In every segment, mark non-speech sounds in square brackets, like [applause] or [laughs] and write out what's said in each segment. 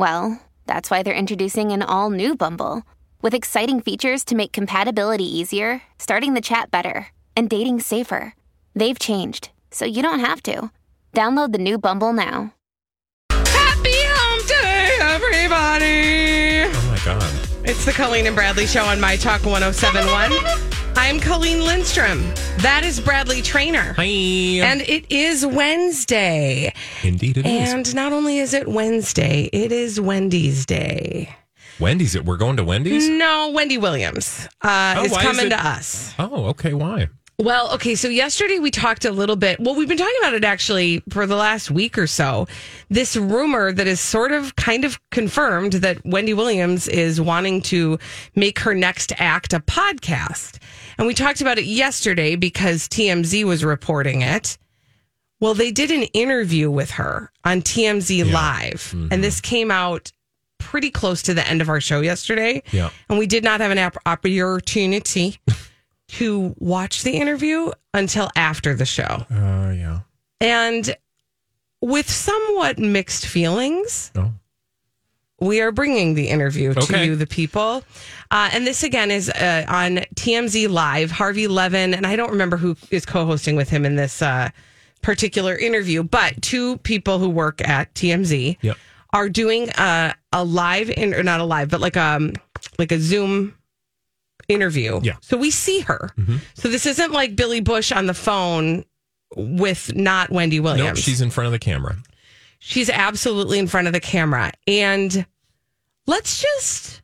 well, that's why they're introducing an all new Bumble with exciting features to make compatibility easier, starting the chat better, and dating safer. They've changed, so you don't have to. Download the new Bumble now. Happy Home Day, everybody! Oh my God. It's the Colleen and Bradley Show on My Talk 1071. I'm Colleen Lindstrom. That is Bradley Traynor. Hi. And it is Wednesday. Indeed it is. And not only is it Wednesday, it is Wendy's Day. Wendy's. it We're going to Wendy's? No, Wendy Williams uh, Oh, is why is coming to us. Oh, okay. Why? Well, okay, so yesterday we talked a little bit. Well, we've been talking about it actually for the last week or so. This rumor that is sort of kind of confirmed that Wendy Williams is wanting to make her next act a podcast. And we talked about it yesterday because TMZ was reporting it. Well, they did an interview with her on TMZ Live, and mm-hmm. this came out pretty close to the end of our show yesterday. Yeah. And we did not have an opportunity [laughs] to watch the interview until after the show. Uh, yeah. And with somewhat mixed feelings, Oh. we are bringing the interview to Okay. you, the people. Uh, and this again is uh, on TMZ Live. Harvey Levin, and I don't remember who is co hosting with him in this uh, particular interview, but two people who work at TMZ Yep. are doing a, a live, in, or not a live, but like um like a Zoom interview. Yeah. So we see her. Mm-hmm. So this isn't like Billy Bush on the phone with not Wendy Williams. No, she's in front of the camera. She's absolutely in front of the camera. And let's just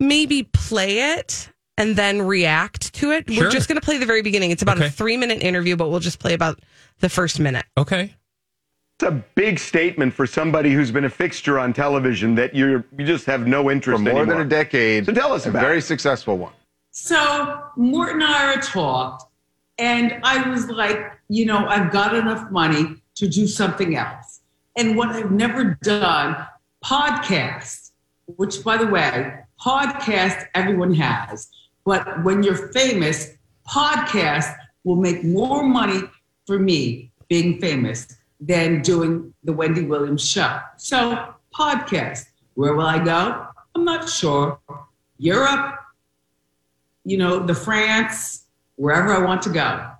maybe play it and then react to it. Sure. We're just going to play the very beginning. It's about a three minute interview, but we'll just play about the first minute. Okay. It's a big statement for somebody who's been a fixture on television that you're you just have no interest in. for more anymore. than a decade. So tell us a about very it. successful one. So Mort and I talked, and I was like, you know, I've got enough money to do something else. And what I've never done, podcast, which by the way, podcast everyone has. But when you're famous, podcast will make more money for me being famous than doing the Wendy Williams show. So podcast. Where will I go? I'm not sure. Europe, you know, the France, wherever I want to go.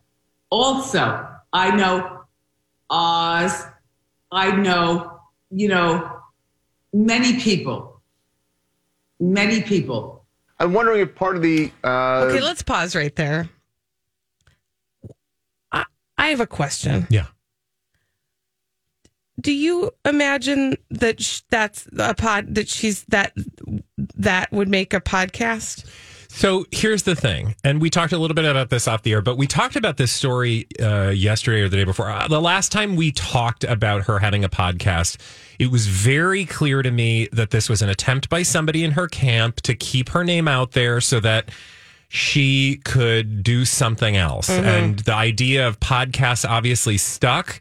Also, I know Oz. I know, you know, many people, many people. I'm wondering if part of the uh, Okay, let's pause right there. I, I have a question. Yeah. Do you imagine that sh- that's a pod that she's that that would make a podcast? So here's the thing, and we talked a little bit about this off the air, but we talked about this story uh, yesterday or the day before. Uh, the last time we talked about her having a podcast, it was very clear to me that this was an attempt by somebody in her camp to keep her name out there so that she could do something else. And the idea of podcasts obviously stuck.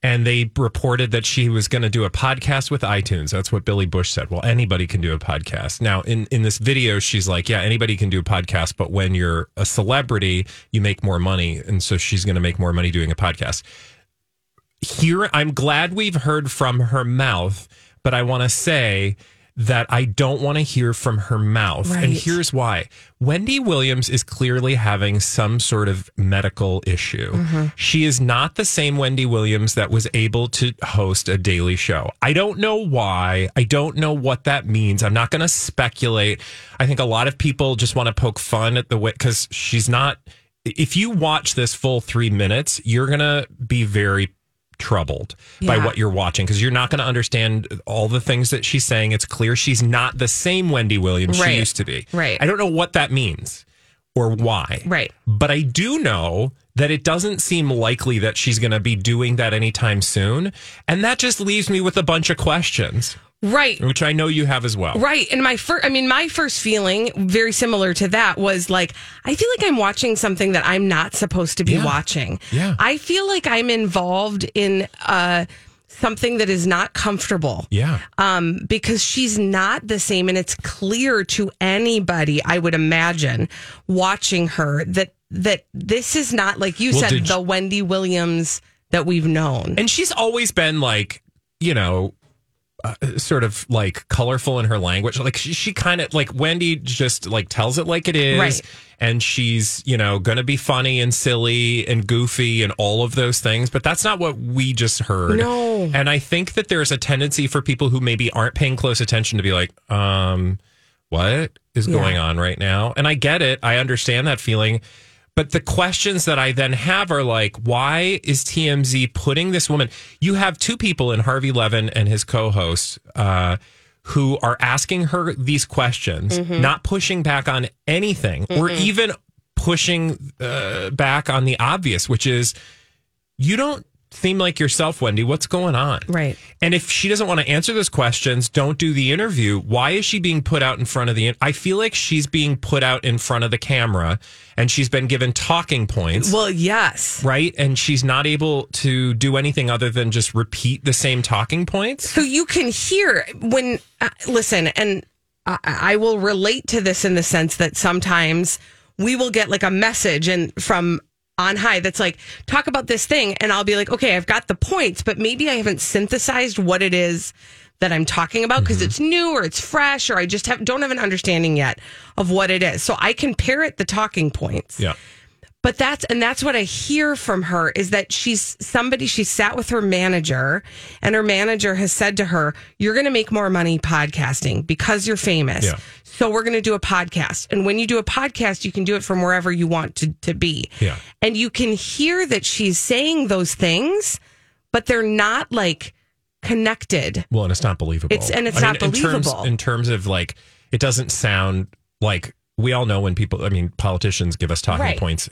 And they reported that she was going to do a podcast with iTunes. That's what Billy Bush said. Well, anybody can do a podcast. Now, in, in this video, she's like, yeah, anybody can do a podcast, but when you're a celebrity, you make more money. And so she's going to make more money doing a podcast. Here, I'm glad we've heard from her mouth, but I want to say that I don't want to hear from her mouth. And here's why Wendy Williams is clearly having some sort of medical issue. Mm-hmm. She is not the same Wendy Williams that was able to host a daily show. I don't know why. I don't know what that means. I'm not going to speculate. I think a lot of people just want to poke fun at the way because she's not. If you watch this full three minutes, you're going to be very troubled by what you're watching because you're not going to understand all the things that she's saying. It's clear she's not the same Wendy Williams Right. she used to be. Right. I don't know what that means or why. Right. But I do know that it doesn't seem likely that she's going to be doing that anytime soon. And that just leaves me with a bunch of questions. Right. which I know you have as well. Right. And my first, I mean, my first feeling, very similar to that, was like, I feel like I'm watching something that I'm not supposed to be Yeah. watching. Yeah. I feel like I'm involved in uh, something that is not comfortable. Yeah. Um, because she's not the same. And it's clear to anybody, I would imagine, watching her that, that this is not, like you Well, said, the Wendy Williams that we've known. And she's always been like, you know, uh, sort of like colorful in her language. Like she, she kind of like Wendy just like tells it like it is. Right. And she's, you know, going to be funny and silly and goofy and all of those things. But that's not what we just heard. No. And I think that there's a tendency for people who maybe aren't paying close attention to be like, um, what is going on right now? And I get it. I understand that feeling. But the questions that I then have are like, why is TMZ putting this woman? You have two people in Harvey Levin and his co host uh, who are asking her these questions, not pushing back on anything or even pushing uh, back on the obvious, which is you don't seem like yourself, Wendy. What's going on? Right. And if she doesn't want to answer those questions, don't do the interview. Why is she being put out in front of the? I feel like she's being put out in front of the camera, and she's been given talking points. well, yes. Right, and she's not able to do anything other than just repeat the same talking points. So you can hear when, uh, listen, and I, I will relate to this in the sense that sometimes we will get like a message and from on high that's like, talk about this thing. And I'll be like, okay, I've got the points, but maybe I haven't synthesized what it is that I'm talking about because mm-hmm. it's new or it's fresh or I just have, don't have an understanding yet of what it is. So I can parrot the talking points Yeah, but that's and that's what I hear from her is that she's somebody she sat with her manager and her manager has said to her, You're gonna make more money podcasting because you're famous. Yeah. So we're gonna do a podcast. And when you do a podcast, you can do it from wherever you want to, to be. Yeah. And you can hear that she's saying those things, but they're not like connected. well, and it's not believable. It's- and it's not in terms- believable. in terms of like, it doesn't sound like we all know when people. I mean, politicians give us talking Right. points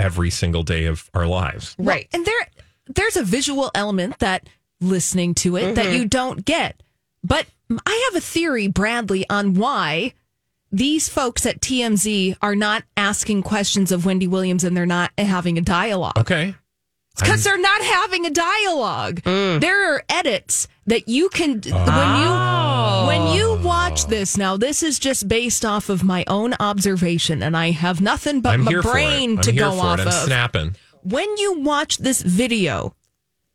every single day of our lives. Right. And there there's a visual element that listening to it that mm-hmm. you don't get. But I have a theory, Bradley, on why these folks at TMZ are not asking questions of Wendy Williams and they're not having a dialogue. Okay. Because they're not having a dialogue. Mm. There are edits that you can Oh. when you when you watch oh. this now. This is just based off of my own observation, and I have nothing but I'm my brain to I'm go off it. I'm of snapping. when you watch this video,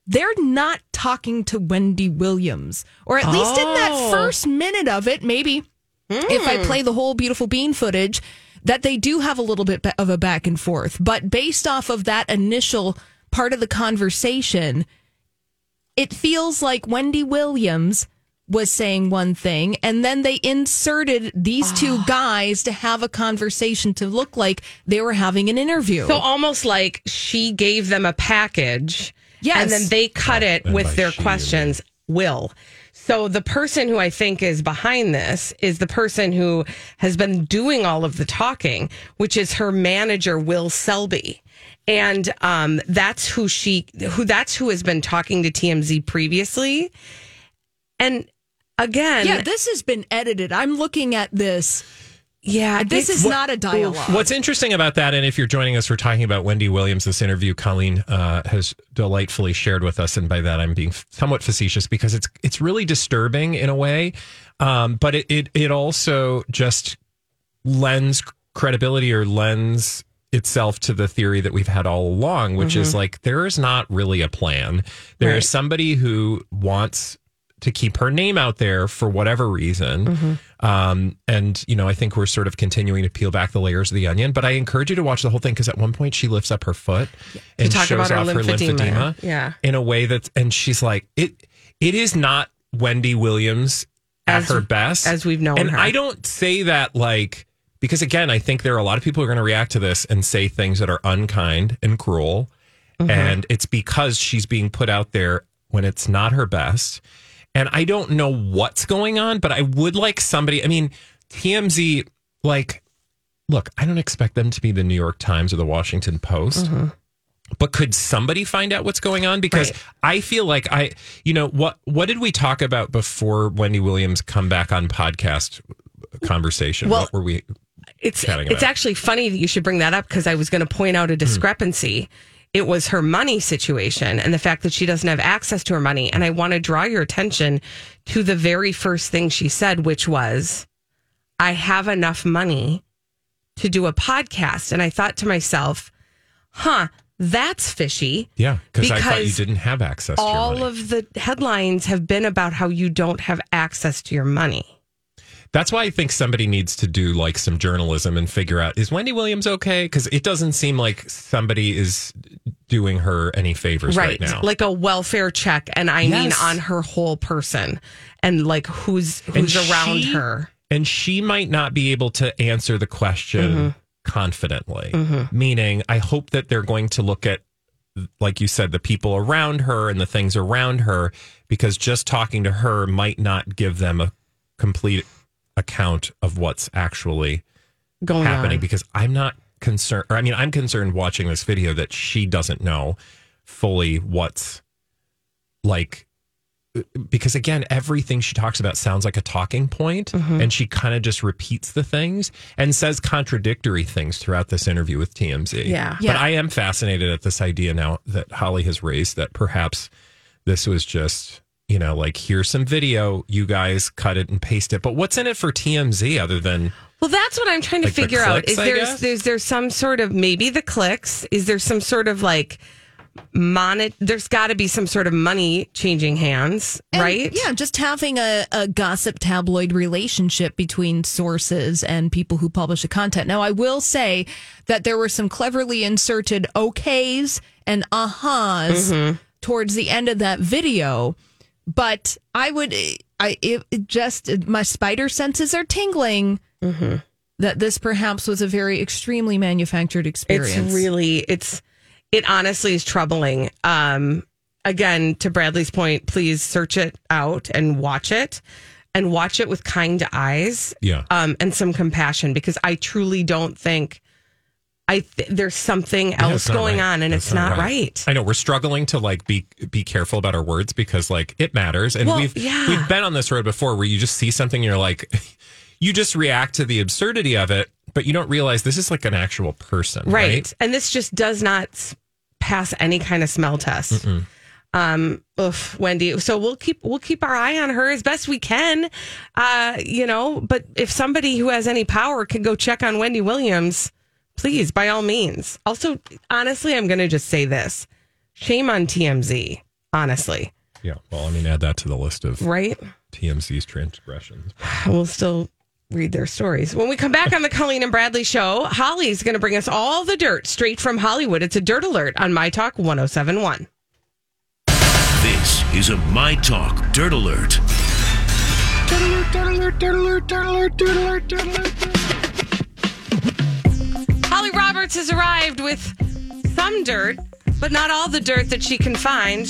they're not talking to Wendy Williams, or at least in that Oh. first minute of it. Maybe if I hmm. play the whole beautiful bean footage, that they do have a little bit of a back and forth. But based off of that initial part of the conversation, it feels like Wendy Williams was saying one thing and then they inserted these two guys to have a conversation to look like they were having an interview. So almost like she gave them a package. Yes. And then they cut it and with their she, you questions. Will. So the person who I think is behind this is the person who has been doing all of the talking, which is her manager, Will Selby. And um, that's who she who that's who has been talking to TMZ previously. And again, Yeah, this has been edited. I'm looking at this. yeah, This it's- is not a dialogue. What's interesting about that, and if you're joining us, we're talking about Wendy Williams. This interview, Colleen uh, has delightfully shared with us, and by that I'm being somewhat facetious because it's it's really disturbing in a way, um, but it, it it also just lends credibility or lends itself to the theory that we've had all along, which is like there is not really a plan. There is Right. somebody who wants to keep her name out there for whatever reason. Um, and, you know, I think we're sort of continuing to peel back the layers of the onion. But I encourage you to watch the whole thing because at one point she lifts up her foot and talk shows about her off her lymphedema. lymphedema Yeah. in a way that, and she's like, it, it is not Wendy Williams at As- her best. as we've known and her. I don't say that like, because again, I think there are a lot of people who are going to react to this and say things that are unkind and cruel. Mm-hmm. And it's because she's being put out there when it's not her best. And I don't know what's going on, but I would like somebody. I mean, TMZ, like, look, I don't expect them to be the New York Times or the Washington Post, Mm-hmm. but could somebody find out what's going on? Because Right. I feel like I, you know, what what did we talk about before Wendy Williams come back on podcast conversation? Well, what were we? it's it's actually funny that you should bring that up because I was going to point out a discrepancy. It was her money situation and the fact that she doesn't have access to her money. And I want to draw your attention to the very first thing she said, which was, "I have enough money to do a podcast." And I thought to myself, "Huh, that's fishy." Yeah, because I thought you didn't have access. to your All of the headlines have been about how you don't have access to your money. That's why I think somebody needs to do like some journalism and figure out is Wendy Williams okay? Because it doesn't seem like somebody is doing her any favors right, now. like a welfare check and i mean on her whole person and like who's who's And around she- her and she might not be able to answer the question Mm-hmm. confidently. Meaning, I hope that they're going to look at, like you said, the people around her and the things around her, because just talking to her might not give them a complete account of what's actually going happening on because I'm not concerned, or I mean, I'm concerned watching this video that she doesn't know fully what's like. Because again, everything she talks about sounds like a talking point, Mm-hmm. and she kind of just repeats the things and says contradictory things throughout this interview with TMZ. Yeah. But I am fascinated at this idea now that Holly has raised that perhaps this was just, you know, like here's some video, you guys cut it and paste it. But what's in it for TMZ other than well that's what i'm trying to Like the figure out is I there guess? is there some sort of maybe the clicks is there some sort of like monet there's got to be some sort of money changing hands And, right Yeah, just having a, a gossip tabloid relationship between sources and people who publish the content. Now, I will say that there were some cleverly inserted okays and ahas mm-hmm. towards the end of that video, but I would, I it, it just my spider senses are tingling. That this perhaps was a very extremely manufactured experience. It's really it's it honestly is troubling. Um again, to Bradley's point, please search it out and watch it and watch it with kind eyes. Yeah. Um and some compassion because I truly don't think I th- there's something else going right. on and That's it's not, right. I know we're struggling to like be be careful about our words because like it matters, and Well, we've yeah. we've been on this road before where you just see something and you're like, [laughs] you just react to the absurdity of it, but you don't realize this is like an actual person, right? Right. And this just does not pass any kind of smell test. Um, oof, Wendy. So we'll keep we'll keep our eye on her as best we can. Uh, you know, but if somebody who has any power can go check on Wendy Williams, please, by all means. Also, honestly, I'm gonna just say this. Shame on TMZ, honestly. Yeah. Well, I mean, add that to the list of Right? TMZ's transgressions. We'll still read their stories. When we come back on the Colleen and Bradley show, Holly's going to bring us all the dirt straight from Hollywood. It's a dirt alert on My Talk 1071. This is a My Talk Dirt Alert. Holly Roberts has arrived with some dirt, but not all the dirt that she can find.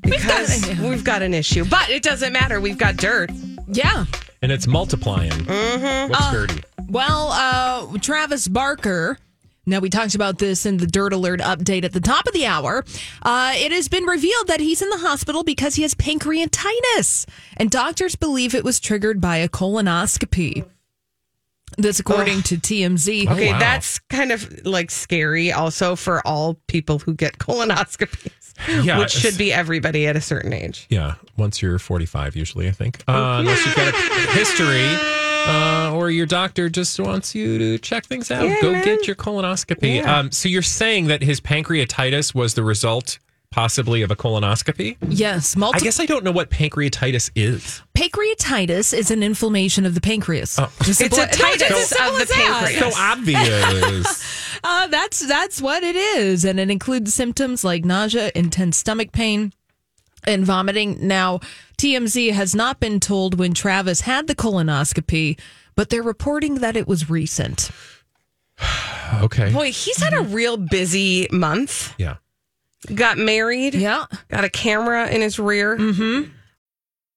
Because we've got, an issue. But it doesn't matter. We've got dirt. yeah. And it's multiplying. Mm-hmm. What's dirty? Well, uh, Travis Barker. Now, we talked about this in the Dirt Alert update at the top of the hour. Uh, it has been revealed that he's in the hospital because he has pancreatitis, and doctors believe it was triggered by a colonoscopy. This, according to TMZ. Okay, wow. that's kind of like scary also for all people who get [laughs] colonoscopies, Yeah, which should be everybody at a certain age. Yeah, once you're 45, usually, I think. Uh, unless you've got a history uh, or your doctor just wants you to check things out. Yeah, Go man. get your colonoscopy. Yeah. Um, so you're saying that his pancreatitis was the result possibly of a colonoscopy? Yes, I multiple guess I don't know what pancreatitis is. pancreatitis is an inflammation of the pancreas. Just It's simple- a No, titus as simple of the pancreas. So obvious. [laughs] Uh, that's that's what it is, and it includes symptoms like nausea, intense stomach pain, and vomiting. Now, TMZ has not been told when Travis had the colonoscopy, but they're reporting that it was recent. [sighs] okay. Boy, he's had a real busy month. Yeah. Got married. Yeah, Got a camera in his rear. Mm-hmm.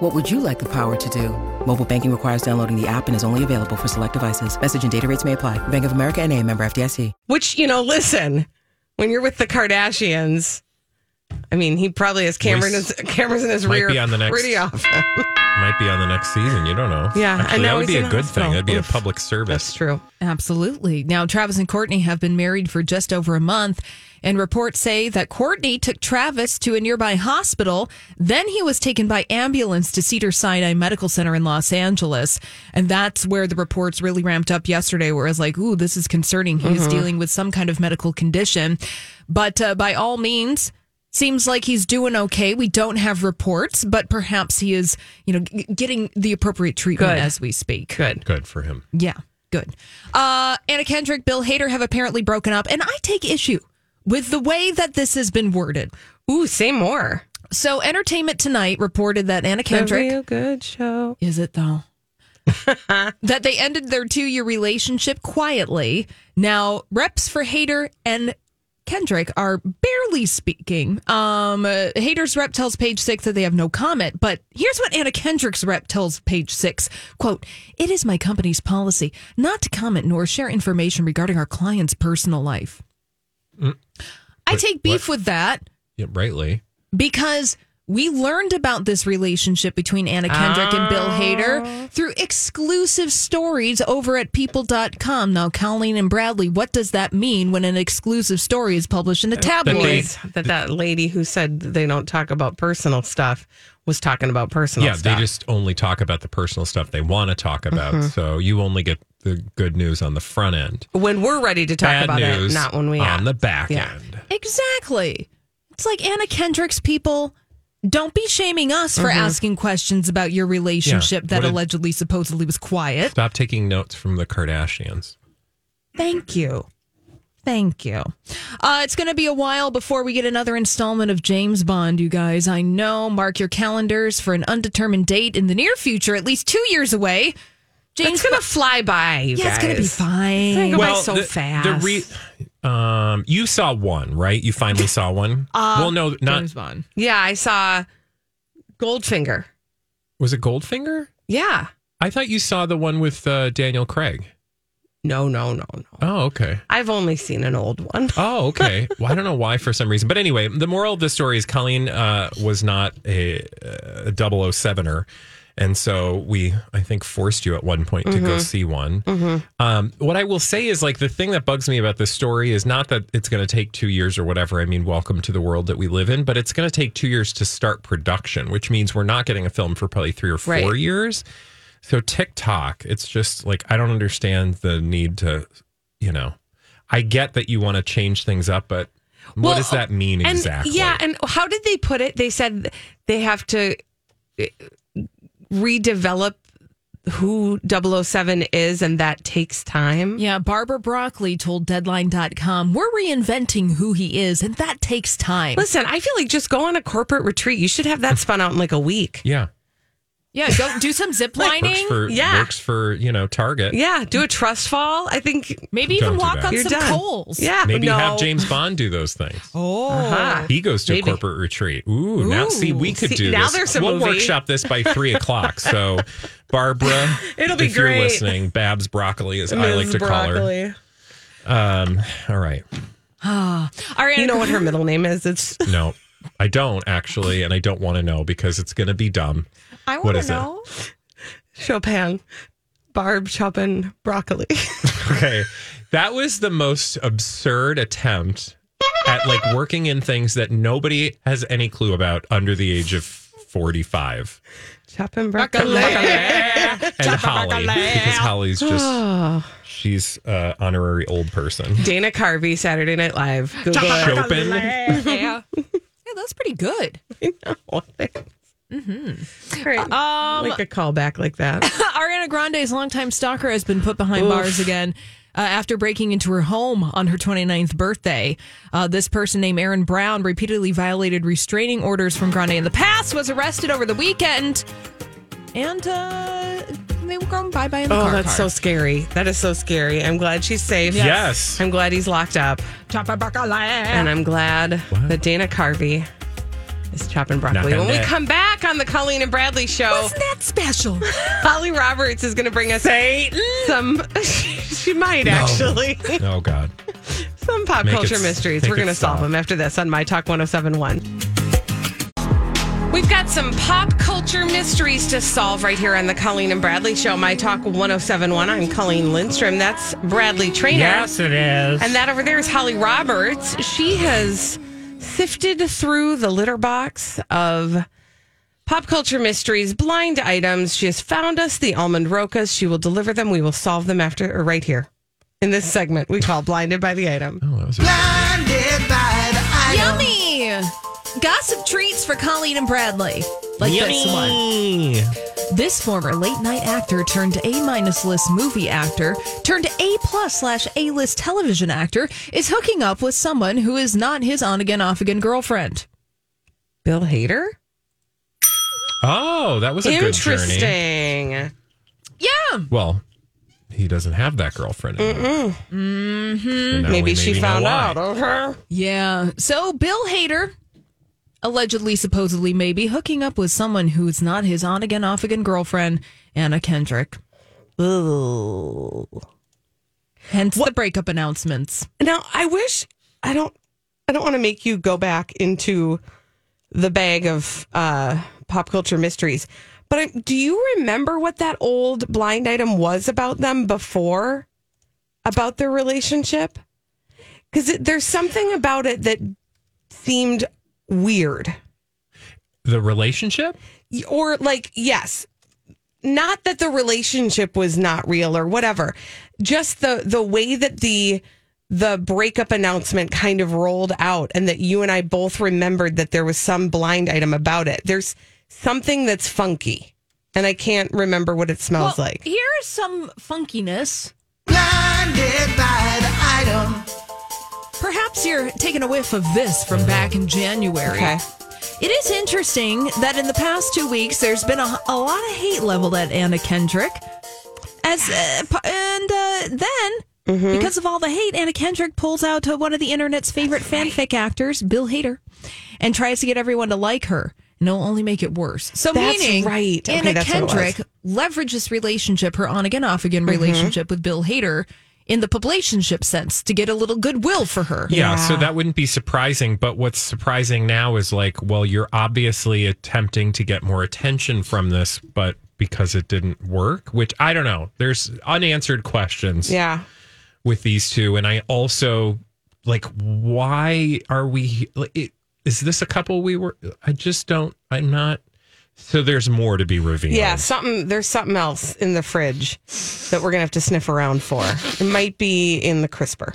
What would you like the power to do? Mobile banking requires downloading the app and is only available for select devices. Message and data rates may apply. Bank of America and a member FDIC. Which, you know, listen, when you're with the Kardashians, I mean, he probably has cameras in his, cameras in his Might rear be on the next- pretty often. Might be on the next season. You don't know. Yeah, Actually, and that would be a good hospital. thing. That'd be Oof. a public service. That's true. Absolutely. Now, Travis and Courtney have been married for just over a month, and reports say that Courtney took Travis to a nearby hospital. Then he was taken by ambulance to Cedar Sinai Medical Center in Los Angeles. And that's where the reports really ramped up yesterday, where it's like, ooh, this is concerning. He's Mhm. dealing with some kind of medical condition. But uh, by all means, Seems like he's doing okay. We don't have reports, but perhaps he is, you know, g- getting the appropriate treatment Good. as we speak. Good. Good for him. Yeah, good. Uh, Anna Kendrick, Bill Hader have apparently broken up, and I take issue with the way that this has been worded. Ooh, say more. So, Entertainment Tonight reported that Anna Kendrick. A real good show. Is it though? [laughs] that they ended their two year relationship quietly. Now, reps for Hader and Kendrick are barely speaking. Um, uh, Hader's rep tells Page Six that they have no comment, but here's what Anna Kendrick's rep tells Page Six: "Quote: It is my company's policy not to comment nor share information regarding our client's personal life." I But take beef with that Yeah, rightly. because we learned about this relationship between Anna Kendrick and Bill Hader through exclusive stories over at people.com. Now, Colleen and Bradley, what does that mean when an exclusive story is published in a tabloid? Means that that lady who said they don't talk about personal stuff was talking about personal stuff. yeah, stuff. they just only talk about the personal stuff they want to talk about. Mhm. So you only get the good news on the front end. when we're ready to talk Bad about news it, not when we on are. the back Yeah. end. Exactly. It's like Anna Kendrick's people. Don't be shaming us for Mhm. asking questions about your relationship Yeah. that did- allegedly, supposedly was quiet. Stop taking notes from the Kardashians. Thank you. Thank you. Uh, it's going to be a while before we get another installment of James Bond, you guys. I know. Mark your calendars for an undetermined date in the near future, at least two years away. James It's gonna fly by, you yeah, it's going to be guys. fine. It's gonna go by so the, fast. The re- um, you saw one, right? You finally saw one. [laughs] Uh, well, no, not James Bond. yeah, I saw Goldfinger. was it Goldfinger? Yeah. I thought you saw the one with uh, Daniel Craig. No, no, no, no. Oh, okay. I've only seen an old one. [laughs] Oh, okay. well, I don't know why for some reason. But anyway, the moral of the story is Colleen uh, was not a, a 007er. And so we, I think, forced you at one point to go Mhm. see one. Mhm. Um, what I will say is like the thing that bugs me about this story is not that it's going to take two years or whatever. I mean, welcome to the world that we live in, but it's going to take two years to start production, which means we're not getting a film for probably three or four Right. years. So TikTok, it's just like I don't understand the need to, you know, I get that you want to change things up, but what Well, does that mean and, exactly? Yeah, and how did they put it? They said they have to redevelop who 007 is, and that takes time. Yeah, Barbara Broccoli told Deadline.com, We're reinventing who he is, and that takes time. Listen, I feel like just go on a corporate retreat. You should have that spun out in like a week. Yeah. Yeah, go do some zip Works lining. for Yeah. works for, you know, Target. Yeah, do a trust fall. I think Maybe Don't even do walk that. on You're some done. coals. Yeah, Maybe no. have James Bond do those things. [laughs] Oh. Uh-huh. He goes to Maybe. a corporate retreat. Ooh, now see, we could See, do now this. there's a we'll movie. workshop this by three [laughs] o'clock. So, Barbara, [laughs] It'll be if you're great. listening, Babs Broccoli, as I like Ms. to Broccoli. call her. Um, all right. Ah. [sighs] Ariana You know what her middle name is? It's No, I don't actually, and I don't want to know because it's going to be dumb. I want is to it? know. Chopin. Barb chopping broccoli. [laughs] Okay. That was the most absurd attempt at like working in things that nobody has any clue about under the age of 45. chopping broccoli. And Holly, because Holly's just, [sighs] she's uh, honorary old person. Dana Carvey, Saturday Night Live. Google it. Chopin. [laughs] yeah. yeah, that's pretty good. [laughs] Oh, thanks. Right. Um, like a callback like that. [laughs] Ariana Grande's longtime stalker has been put behind Oof. bars again. Uh, after breaking into her home on her 29th birthday, uh, this person named Aaron Brown repeatedly violated restraining orders from Grande in the past, was arrested over the weekend, and uh, they were going bye bye in the Oh, car. that's car. so scary. That is so scary. I'm glad she's safe. Yes. I'm glad he's locked up. And I'm glad that Dana Carvey is chopping broccoli. Knock When we that. come back on the Colleen and Bradley show, Wasn't that special? [laughs] Holly Roberts is going to bring us some. [laughs] she might actually Oh, God. [laughs] some pop Make culture s- mysteries. We're going to solve them after this on My Talk 1071. We've got some pop culture mysteries to solve right here on the Colleen and Bradley Show. My Talk 1071. I'm Colleen Lindstrom. That's Bradley Traynor. Yes, it is. And that over there is Holly Roberts. She has sifted through the litter box of pop culture mysteries, blind items. She has found us the almond Rocas. She will deliver them. We will solve them after or right here in this segment we call Blinded by the Item. Oh, that was a- Yummy! Gossip treats for Colleen and Bradley. Like this one. This former late night actor turned A minus list movie actor turned A plus slash A list television actor is hooking up with someone who is not his on again off again girlfriend. Bill Hader? Oh, that was a good journey. Interesting. Yeah. Well, he doesn't have that girlfriend anymore. Mm-hmm. Maybe she found out. Okay. Yeah. So Bill Hader, allegedly, supposedly, maybe hooking up with someone who's not his on again off again girlfriend, Anna Kendrick. Ooh. Hence the breakup announcements. Now, I wish I don't I don't want to make you go back into the bag of uh, pop culture mysteries. But I, do you remember what that old blind item was about them before about their relationship? Because there's something about it that seemed weird, The relationship? or like yes, not that the relationship was not real or whatever, just the the way that the the breakup announcement kind of rolled out and that you and I both remembered that there was some blind item about it. There's something that's funky and I can't remember what it smells Well, like. Here's some funkiness. Perhaps you're taking a whiff of this from back in January. Okay. It is interesting that in the past two weeks, there's been a, a lot of hate leveled at Anna Kendrick. As uh, and uh, then Mm-hmm. because of all the hate, Anna Kendrick pulls out to one of the internet's favorite fanfic actors, Bill Hader, and tries to get everyone to like her. And it'll only make it worse. So That's meaning, right. Okay, Anna that's what it was. Kendrick leveraged this relationship, her on again, off again Mm-hmm. relationship with Bill Hader, in the publicationship sense, to get a little goodwill for her. Yeah, so that wouldn't be surprising. But what's surprising now is like, well, you're obviously attempting to get more attention from this, but because it didn't work, which I don't know. There's unanswered questions Yeah. with these two. And I also like, why are we, like, it, is this a couple we were, I just don't, I'm not. So there's more to be revealed. Yeah, something there's something else in the fridge that we're gonna have to sniff around for. It might be in the crisper.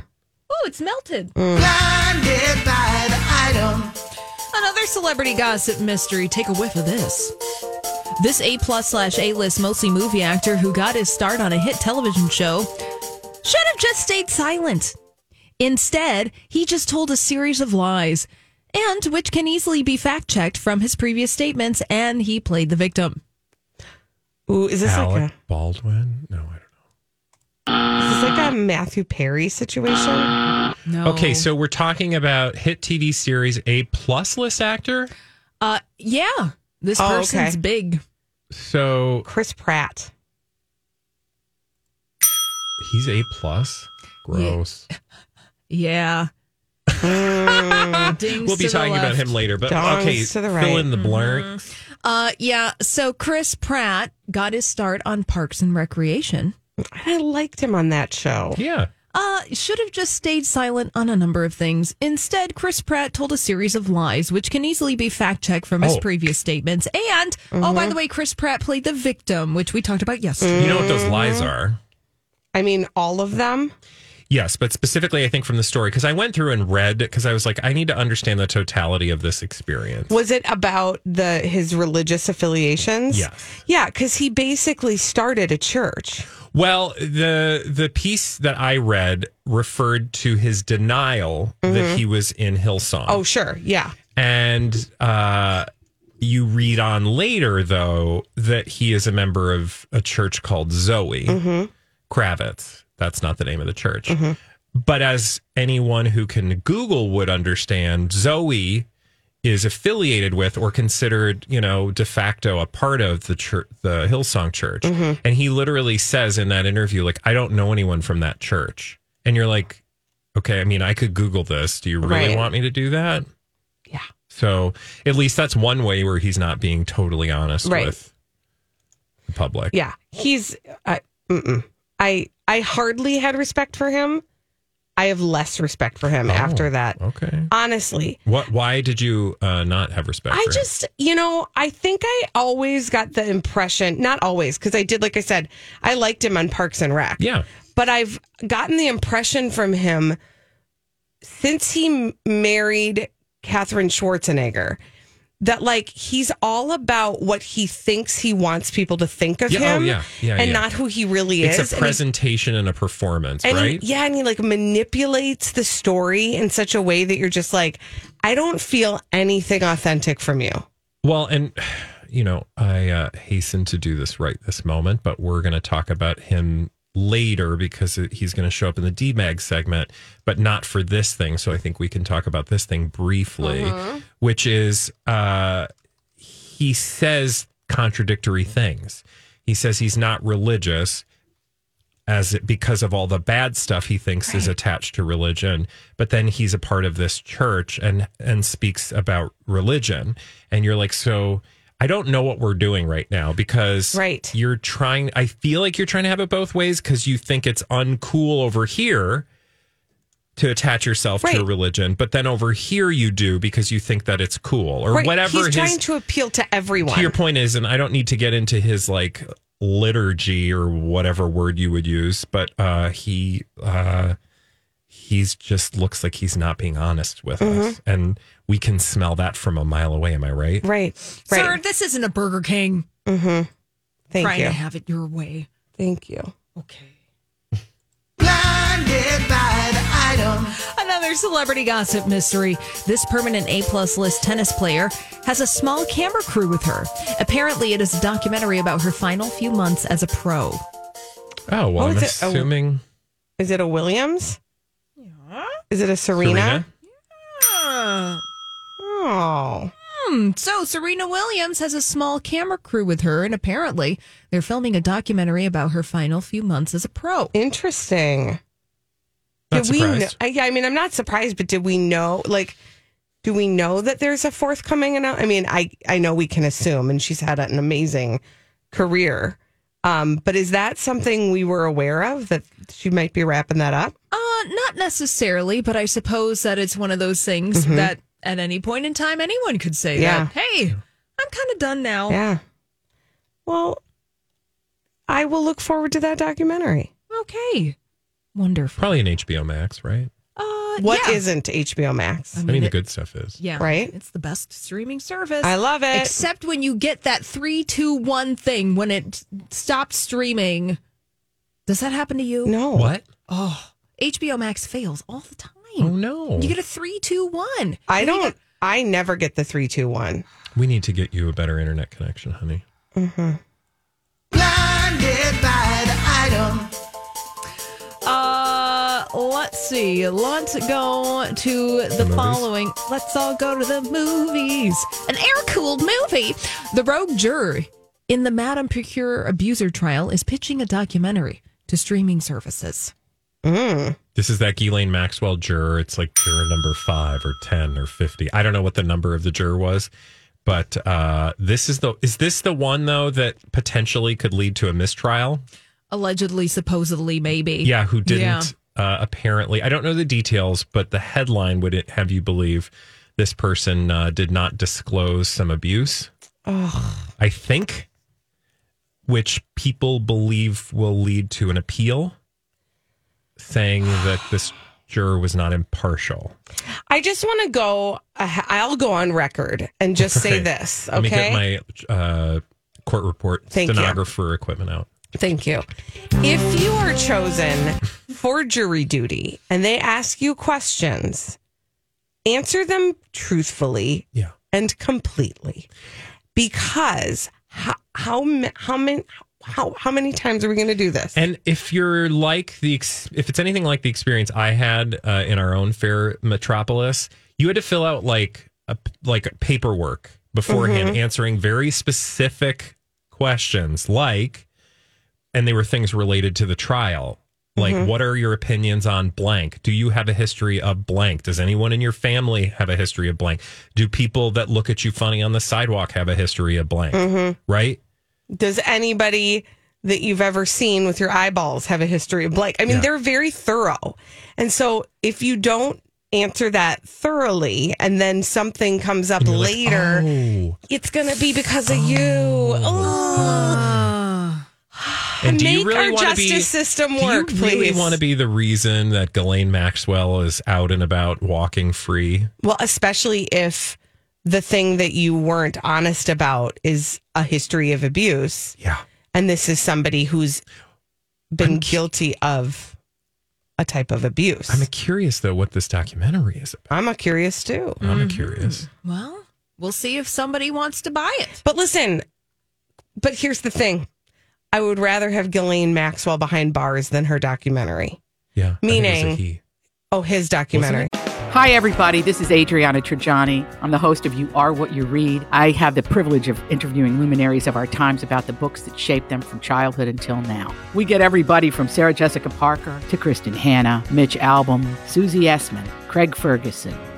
Oh, it's melted. Mm. Another celebrity gossip mystery. Take a whiff of this. This A plus slash A list mostly movie actor who got his start on a hit television show should have just stayed silent. Instead, he just told a series of lies, and which can easily be fact checked from his previous statements, and he played the victim. Ooh, is this Alec like Baldwin? No, I don't know. is this like a Matthew Perry situation? No. Okay, so we're talking about hit TV series A plus list actor. uh, yeah, this Oh, okay. person's big. So Chris Pratt. he's A plus. Gross. [laughs] Yeah. [laughs] Dings We'll be to the talking about him later, but Dongs okay, to the fill right. in the blanks. Uh, yeah. So Chris Pratt got his start on Parks and Recreation. I liked him on that show. Yeah. Uh, should have just stayed silent on a number of things. Instead, Chris Pratt told a series of lies, which can easily be fact checked from his Oh. previous statements. And, oh, by the way, Chris Pratt played the victim, which we talked about yesterday. You know what those lies are? I mean, all of them. Yes, but specifically, I think from the story, because I went through and read, because I was like, I need to understand the totality of this experience. Was it about the his religious affiliations? Yes. Yeah, because he basically started a church. Well, the the piece that I read referred to his denial that he was in Hillsong. Oh, sure. Yeah. And uh, you read on later, though, that he is a member of a church called Zoe Kravitz. That's not the name of the church. Mm-hmm. But as anyone who can Google would understand, Zoe is affiliated with or considered, you know, de facto a part of the church, the Hillsong Church. Mm-hmm. And he literally says in that interview, like, I don't know anyone from that church. And you're like, okay, I mean, I could Google this. Do you really Right. want me to do that? Yeah. So at least that's one way where he's not being totally honest Right. with the public. Yeah. He's. Uh, I. I. I hardly had respect for him. I have less respect for him Oh, after that. Okay. Honestly, What? Why did you uh, not have respect? I for him? just, you know, I think I always got the impression, not always, because I did, like I said, I liked him on Parks and Rec. yeah. But I've gotten the impression from him since he married Katherine Schwarzenegger that, like, he's all about what he thinks he wants people to think of Yeah, oh, him yeah, yeah, and yeah. not who he really It's is. It's a And he- presentation and a performance, and he- right? yeah, and he like manipulates the story in such a way that you're just like, I don't feel anything authentic from you. Well, and [sighs] you know, I uh, hasten to do this right this moment, but we're going to talk about him later because he's going to show up in the DMAG segment, but not for this thing. So I think we can talk about this thing briefly, which is uh, he says contradictory things. He says he's not religious as it, because of all the bad stuff he thinks is attached to religion but then he's a part of this church and and speaks about religion and you're like so I don't know what we're doing right now because Right. you're trying I feel like you're trying to have it both ways cuz you think it's uncool over here to attach yourself to a religion but then over here you do because you think that it's cool or Right. whatever He's his trying to appeal to everyone. to your point is, and I don't need to get into his like liturgy or whatever word you would use, but uh, he uh, he's just looks like he's not being honest with us, and we can smell that from a mile away. Am I right? right. Sir, this isn't a Burger King. Thank Trying you. to have it your way. Thank you. Okay. [laughs] [laughs] Another celebrity gossip mystery. This permanent A plus list tennis player has a small camera crew with her. Apparently, it is a documentary about her final few months as a pro. Oh well, Oh, I'm is it- assuming Is it a Williams? Yeah. Is it a Serena? Serena. Oh. Hmm, So, Serena Williams has a small camera crew with her, and apparently, they're filming a documentary about her final few months as a pro. Interesting. Not did we know? I, yeah, I mean, I'm not surprised, but did we know? Like, do we know that there's a forthcoming? annou- I mean, I I know we can assume, and she's had an amazing career. Um, but is that something we were aware of that she might be wrapping that up? Uh, not necessarily, but I suppose that it's one of those things that at any point in time, anyone could say Yeah. that, hey, I'm kind of done now. Yeah. Well, I will look forward to that documentary. Okay. Wonderful. Probably an HBO Max, right? Uh, What yeah. not HBO Max? I mean, the it- good stuff is. Yeah. Right? It's the best streaming service. I love it. Except when you get that three, two, one thing when it stops streaming. Does that happen to you? no. What? Oh, HBO Max fails all the time. Oh no! You get a three, two, one. I And you don't. I never get the three, two, one. we need to get you a better internet connection, honey. Let's see. Let's go to the, movies? following. Let's all go to the movies. An air cooled movie. The rogue juror in the Madame Procure abuser trial is pitching a documentary to streaming services. This is that Ghislaine Maxwell juror. It's like juror number five or 10 or 50. I don't know what the number of the juror was, But uh, this is the is this the one though that potentially could lead to a mistrial? Allegedly, supposedly, maybe. Yeah, who didn't Yeah. Uh, apparently? I don't know the details, but the headline would it have you believe this person uh, did not disclose some abuse. I think, which people believe will lead to an appeal, saying that this juror was not impartial. I just want to go. uh, I'll go on record and just say Okay. this. Let me Okay. get my uh, court report Thank you. stenographer equipment out. Thank you. If you are chosen for jury duty and they ask you questions, answer them truthfully Yeah. and completely. Because how how how many how how many times are we going to do this? And if you're like the, if it's anything like the experience I had uh, in our own fair metropolis, you had to fill out like a, like paperwork beforehand, answering very specific questions, like, and they were things related to the trial. Like, mm-hmm. what are your opinions on blank? Do you have a history of blank? Does anyone in your family have a history of blank? Do people that look at you funny on the sidewalk have a history of blank? Mm-hmm. Right? Does anybody that you've ever seen with your eyeballs have a history of blank? I mean, Yeah. they're very thorough. And so if you don't answer that thoroughly and then something comes up You're like, later, "Oh." it's going to be because of you. Oh. And do Make you really our want to be justice system do work, you really please. want to be the reason that Ghislaine Maxwell is out and about walking free? Well, especially if the thing that you weren't honest about is a history of abuse. Yeah. And this is somebody who's been guilty of a type of abuse. I'm curious though what this documentary is about. I'm a curious too. I'm mm-hmm. curious. Well, we'll see if somebody wants to buy it. But listen, but here's the thing. I would rather have Ghislaine Maxwell behind bars than her documentary. Yeah. I think it was a Meaning- he. Oh, his documentary. Hi, everybody. This is Adriana Trigiani. I'm the host of You Are What You Read. I have the privilege of interviewing luminaries of our times about the books that shaped them from childhood until now. We get everybody from Sarah Jessica Parker to Kristin Hannah, Mitch Albom, Susie Essman, Craig Ferguson,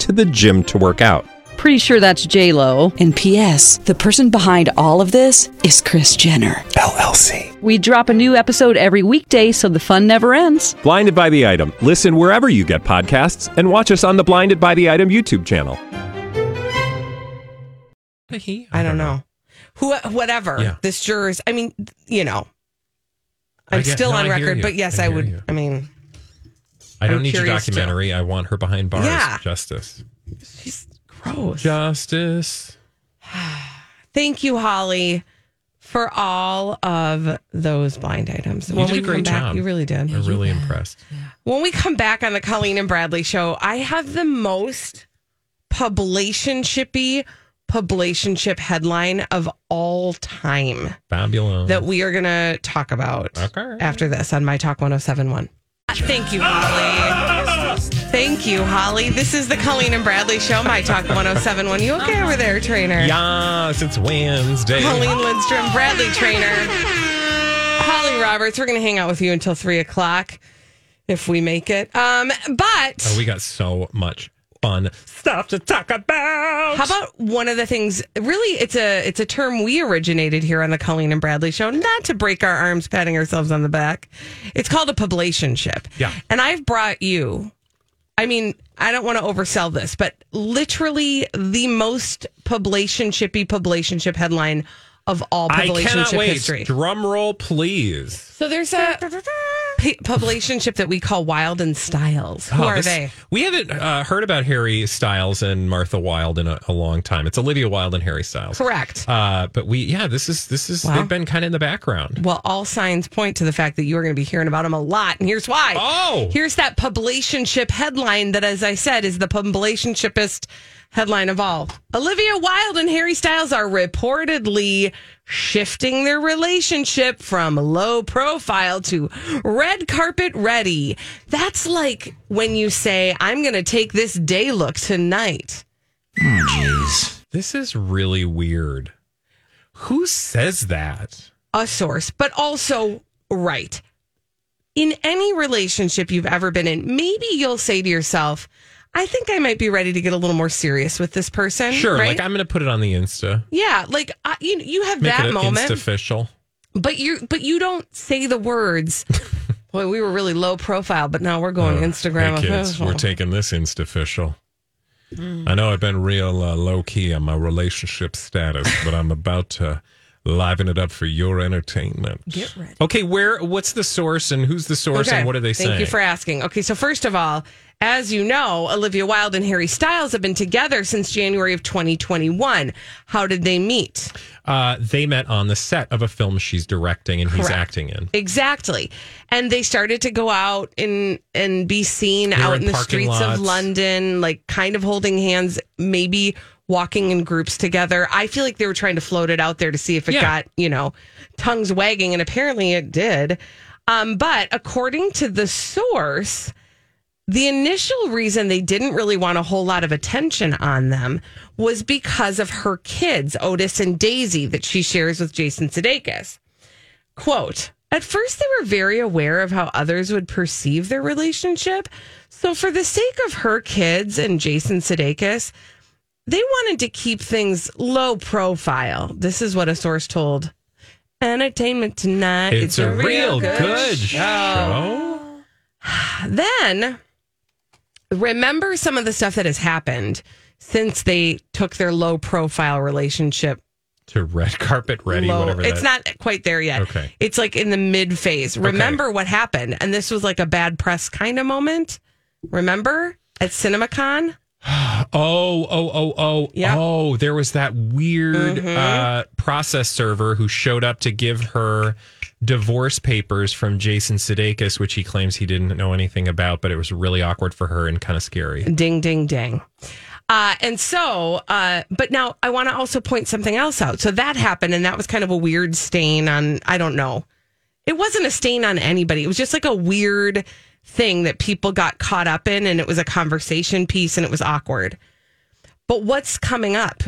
to the gym to work out. Pretty sure that's J Lo. And P.S. The person behind all of this is Kris Jenner LLC. We drop a new episode every weekday, so the fun never ends. Blinded by the item. Listen wherever you get podcasts, and watch us on the Blinded by the Item YouTube channel. He? I don't know. Who, whatever. Yeah. This juror's, I mean, you know, I I'm get- still no, on record, but yes, I I, would. you. I mean, I don't I'm need your documentary. I want her behind bars. Yeah. Justice. she's gross. Justice. [sighs] Thank you, Holly, for all of those blind items. You when did we a great come back, job. you really did. I'm really impressed. When we come back on the Colleen and Bradley show, I have the most publicationshipy publicationship headline of all time Fabulous. that we are going to talk about Okay. after this on My Talk 1071. Thank you, Holly. Thank you, Holly. This is the Colleen and Bradley show, My Talk 1071. You okay over there, Traynor? Yes, it's Wednesday. Colleen Lindstrom, Bradley Traynor, Holly Roberts. We're going to hang out with you until three o'clock if we make it. Um, but Oh, we got so much fun stuff to talk about. how about one of the things? Really, it's a it's a term we originated here on the Colleen and Bradley show. Not to break our arms, patting ourselves on the back. It's called a publicationship. Yeah. and I've brought you. I mean, I don't want to oversell this, but literally the most publicationshipy publicationship headline of all I cannot wait. history. Drum roll, please. So there's a p- publicationship that we call Wild and Styles. Who Oh, are this- they? We haven't uh, heard about Harry Styles and Martha Wild in a, a long time. It's Olivia Wilde and Harry Styles. Correct. Uh, but we, yeah, this is this is they've been kind of in the background. Well, all signs point to the fact that you are going to be hearing about them a lot, and here's why. Oh. here's that publicationship headline that, as I said, is the publicationshipist Headline of all Olivia Wilde and Harry Styles are reportedly shifting their relationship from low profile to red carpet ready. That's like when you say, I'm going to take this day look tonight. Oh, jeez. This is really weird. Who says that? A source, but also right. In any relationship you've ever been in, maybe you'll say to yourself, I think I might be ready to get a little more serious with this person. Sure, right? like I'm going to put it on the Insta. Yeah, like I, you you have Make that it moment, Insta official. but you but you don't say the words. [laughs] Boy, we were really low profile, but now we're going Instagram Oh, Hey kids, official. we're taking this Insta official. Mm. I know I've been real uh, low key on my relationship status, but I'm about to liven it up for your entertainment. Get ready. Okay, where? What's the source, and who's the source, and what are they Thank saying? Thank you for asking. Okay, so first of all, as you know, Olivia Wilde and Harry Styles have been together since January of 2021. How did they meet? uh, they met on the set of a film she's directing and he's acting in. Exactly. And they started to go out and and be seen They out in in the streets lots. of London, like kind of holding hands, maybe walking in groups together. I feel like they were trying to float it out there to see if it Yeah. got, you know, tongues wagging, and apparently it did. Um, but according to the source, the initial reason they didn't really want a whole lot of attention on them was because of her kids, Otis and Daisy, that she shares with Jason Sudeikis. Quote, at first, they were very aware of how others would perceive their relationship. So, for the sake of her kids and Jason Sudeikis, they wanted to keep things low profile. This is what a source told Entertainment Tonight. It's, a, real good, show. show. [sighs] Then remember some of the stuff that has happened since they took their low profile relationship To red carpet ready, low. whatever. It's that- not quite there yet. Okay. It's like in the mid phase. Remember what happened? And this was like a bad press kind of moment. Remember at CinemaCon? [sighs] Oh, oh, oh, oh, oh! There was that weird Mm-hmm. uh, process server who showed up to give her divorce papers from Jason Sudeikis, which he claims he didn't know anything about, but it was really awkward for her and kind of scary. Ding, ding, ding. Uh, and so, uh, but now I want to also point something else out. So that happened, and that was kind of a weird stain on, I don't know. It wasn't a stain on anybody. It was just like a weird thing that people got caught up in, and it was a conversation piece, and it was awkward. But what's coming up?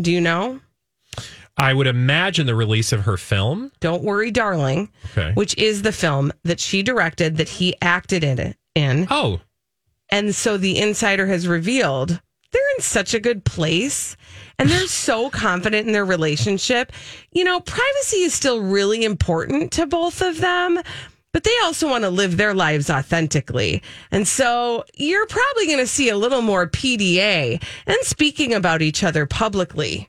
Do you know? I would imagine the release of her film. Don't worry, darling. Okay. Which is the film that she directed that he acted in in. Oh. And so the insider has revealed they're in such a good place and they're [laughs] so confident in their relationship. You know, privacy is still really important to both of them, but they also want to live their lives authentically. And so you're probably going to see a little more PDA and speaking about each other publicly.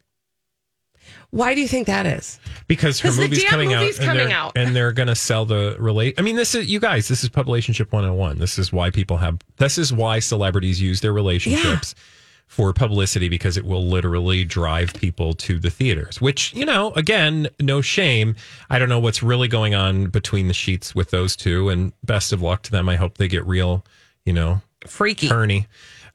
Why do you think that is? because her movie's coming movie's out, and coming they're, out. and they're going to sell the relate. I mean, this is you guys. This is relationship one hundred and one. This is why people have. This is why celebrities use their relationships for publicity because it will literally drive people to the theaters. Which you know, again, no shame. I don't know what's really going on between the sheets with those two, and best of luck to them. I hope they get real. You know, freaky, turny,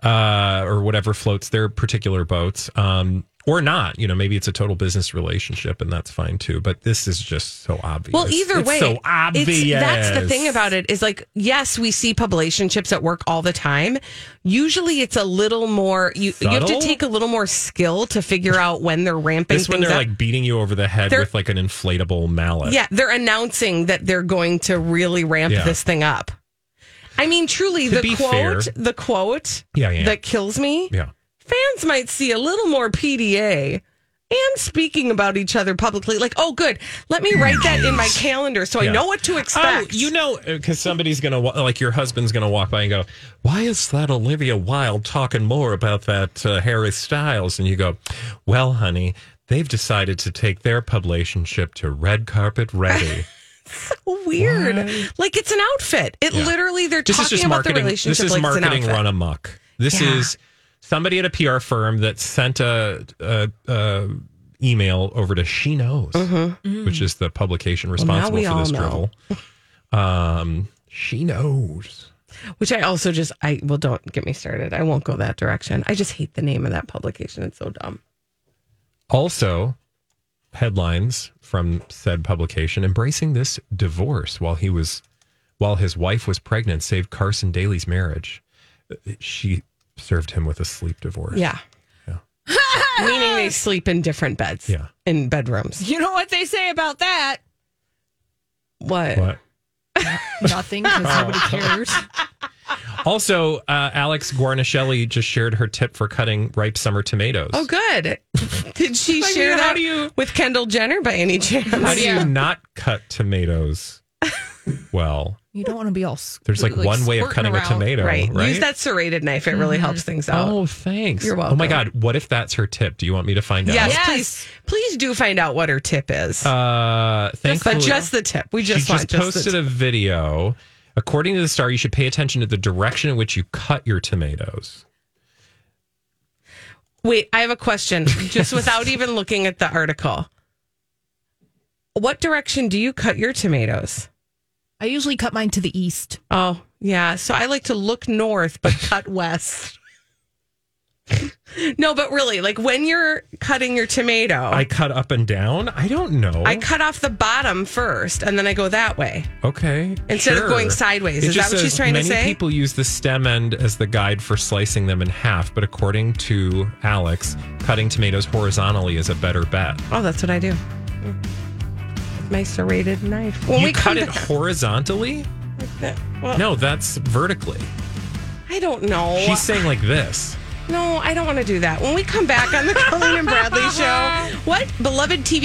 uh, or whatever floats their particular boats. Um, or not, you know, maybe it's a total business relationship and that's fine too. But this is just so obvious. Well, either It's way, so obvious. that's the thing about it is like, yes, we see relationships at work all the time. Usually, it's a little more. You you have to take a little more skill to figure [laughs] out when they're ramping This when they're up. like beating you over the head They're- with like an inflatable mallet. yeah, they're announcing that they're going to really ramp Yeah. this thing up. I mean, truly, To the quote, fair- the quote Yeah, yeah. that kills me. Yeah. Fans might see a little more PDA and speaking about each other publicly. Like, oh, good. Let me write that in my calendar so I know what to expect. Oh, you know, because somebody's gonna like your husband's gonna walk by and go, "Why is that Olivia Wilde talking more about that uh, Harry Styles?" And you go, "Well, honey, they've decided to take their publicationship to red carpet ready." [laughs] So weird. Like it's an outfit. It Yeah. literally they're this talking about the relationship This is like marketing run amok. This Yeah. is somebody at a PR firm that sent a, a, a email over to She Knows, which is the publication Mm-hmm. responsible we for this know. drivel. Um, she knows. Which I also just I well don't get me started. I won't go that direction. I just hate the name of that publication. It's so dumb. Also, headlines from said publication embracing this divorce while he was while his wife was pregnant saved Carson Daly's marriage. She served him with a sleep divorce. Yeah. [laughs] Meaning they sleep in different beds. Yeah. In bedrooms. You know what they say about that? What? What? [laughs] Nothing because nobody cares. [laughs] Also, uh, Alex Guarnaschelli just shared her tip for cutting ripe summer tomatoes. Oh good. Did she I share mean, how that do you- with Kendall Jenner by any chance? How do you not cut tomatoes well? You don't want to be all. There's like, one way of squirting cutting a tomato, right? Right. Use that serrated knife. It really helps things out. Oh, thanks. You're welcome. Oh my. God. What if that's her tip? Do you want me to find Yes, out? Yes, please please do find out what her tip is. Uh, thankfully, but just the tip. We just she want just just the posted tip. a video. According to the star, you should pay attention to the direction in which you cut your tomatoes. Wait, I have a question. Just without [laughs] even looking at the article. What direction do you cut your tomatoes? I usually cut mine to the east. Oh, yeah. So I like to look north but [laughs] cut west. no, but really, like when you're cutting your tomato, I cut up and down. I don't know. I cut off the bottom first and then I go that way. Okay. Instead of going sideways. It Is that what she's trying to say? many say? people use the stem end as the guide for slicing them in half, but according to Alex, cutting tomatoes horizontally is a better bet. Oh, that's what I do. My serrated knife. When you we cut it back- [laughs] horizontally? like that- well, No, that's vertically. I don't know. She's saying like this. No, I don't want to do that. When we come back on the Colleen and Bradley [laughs] show, what beloved TV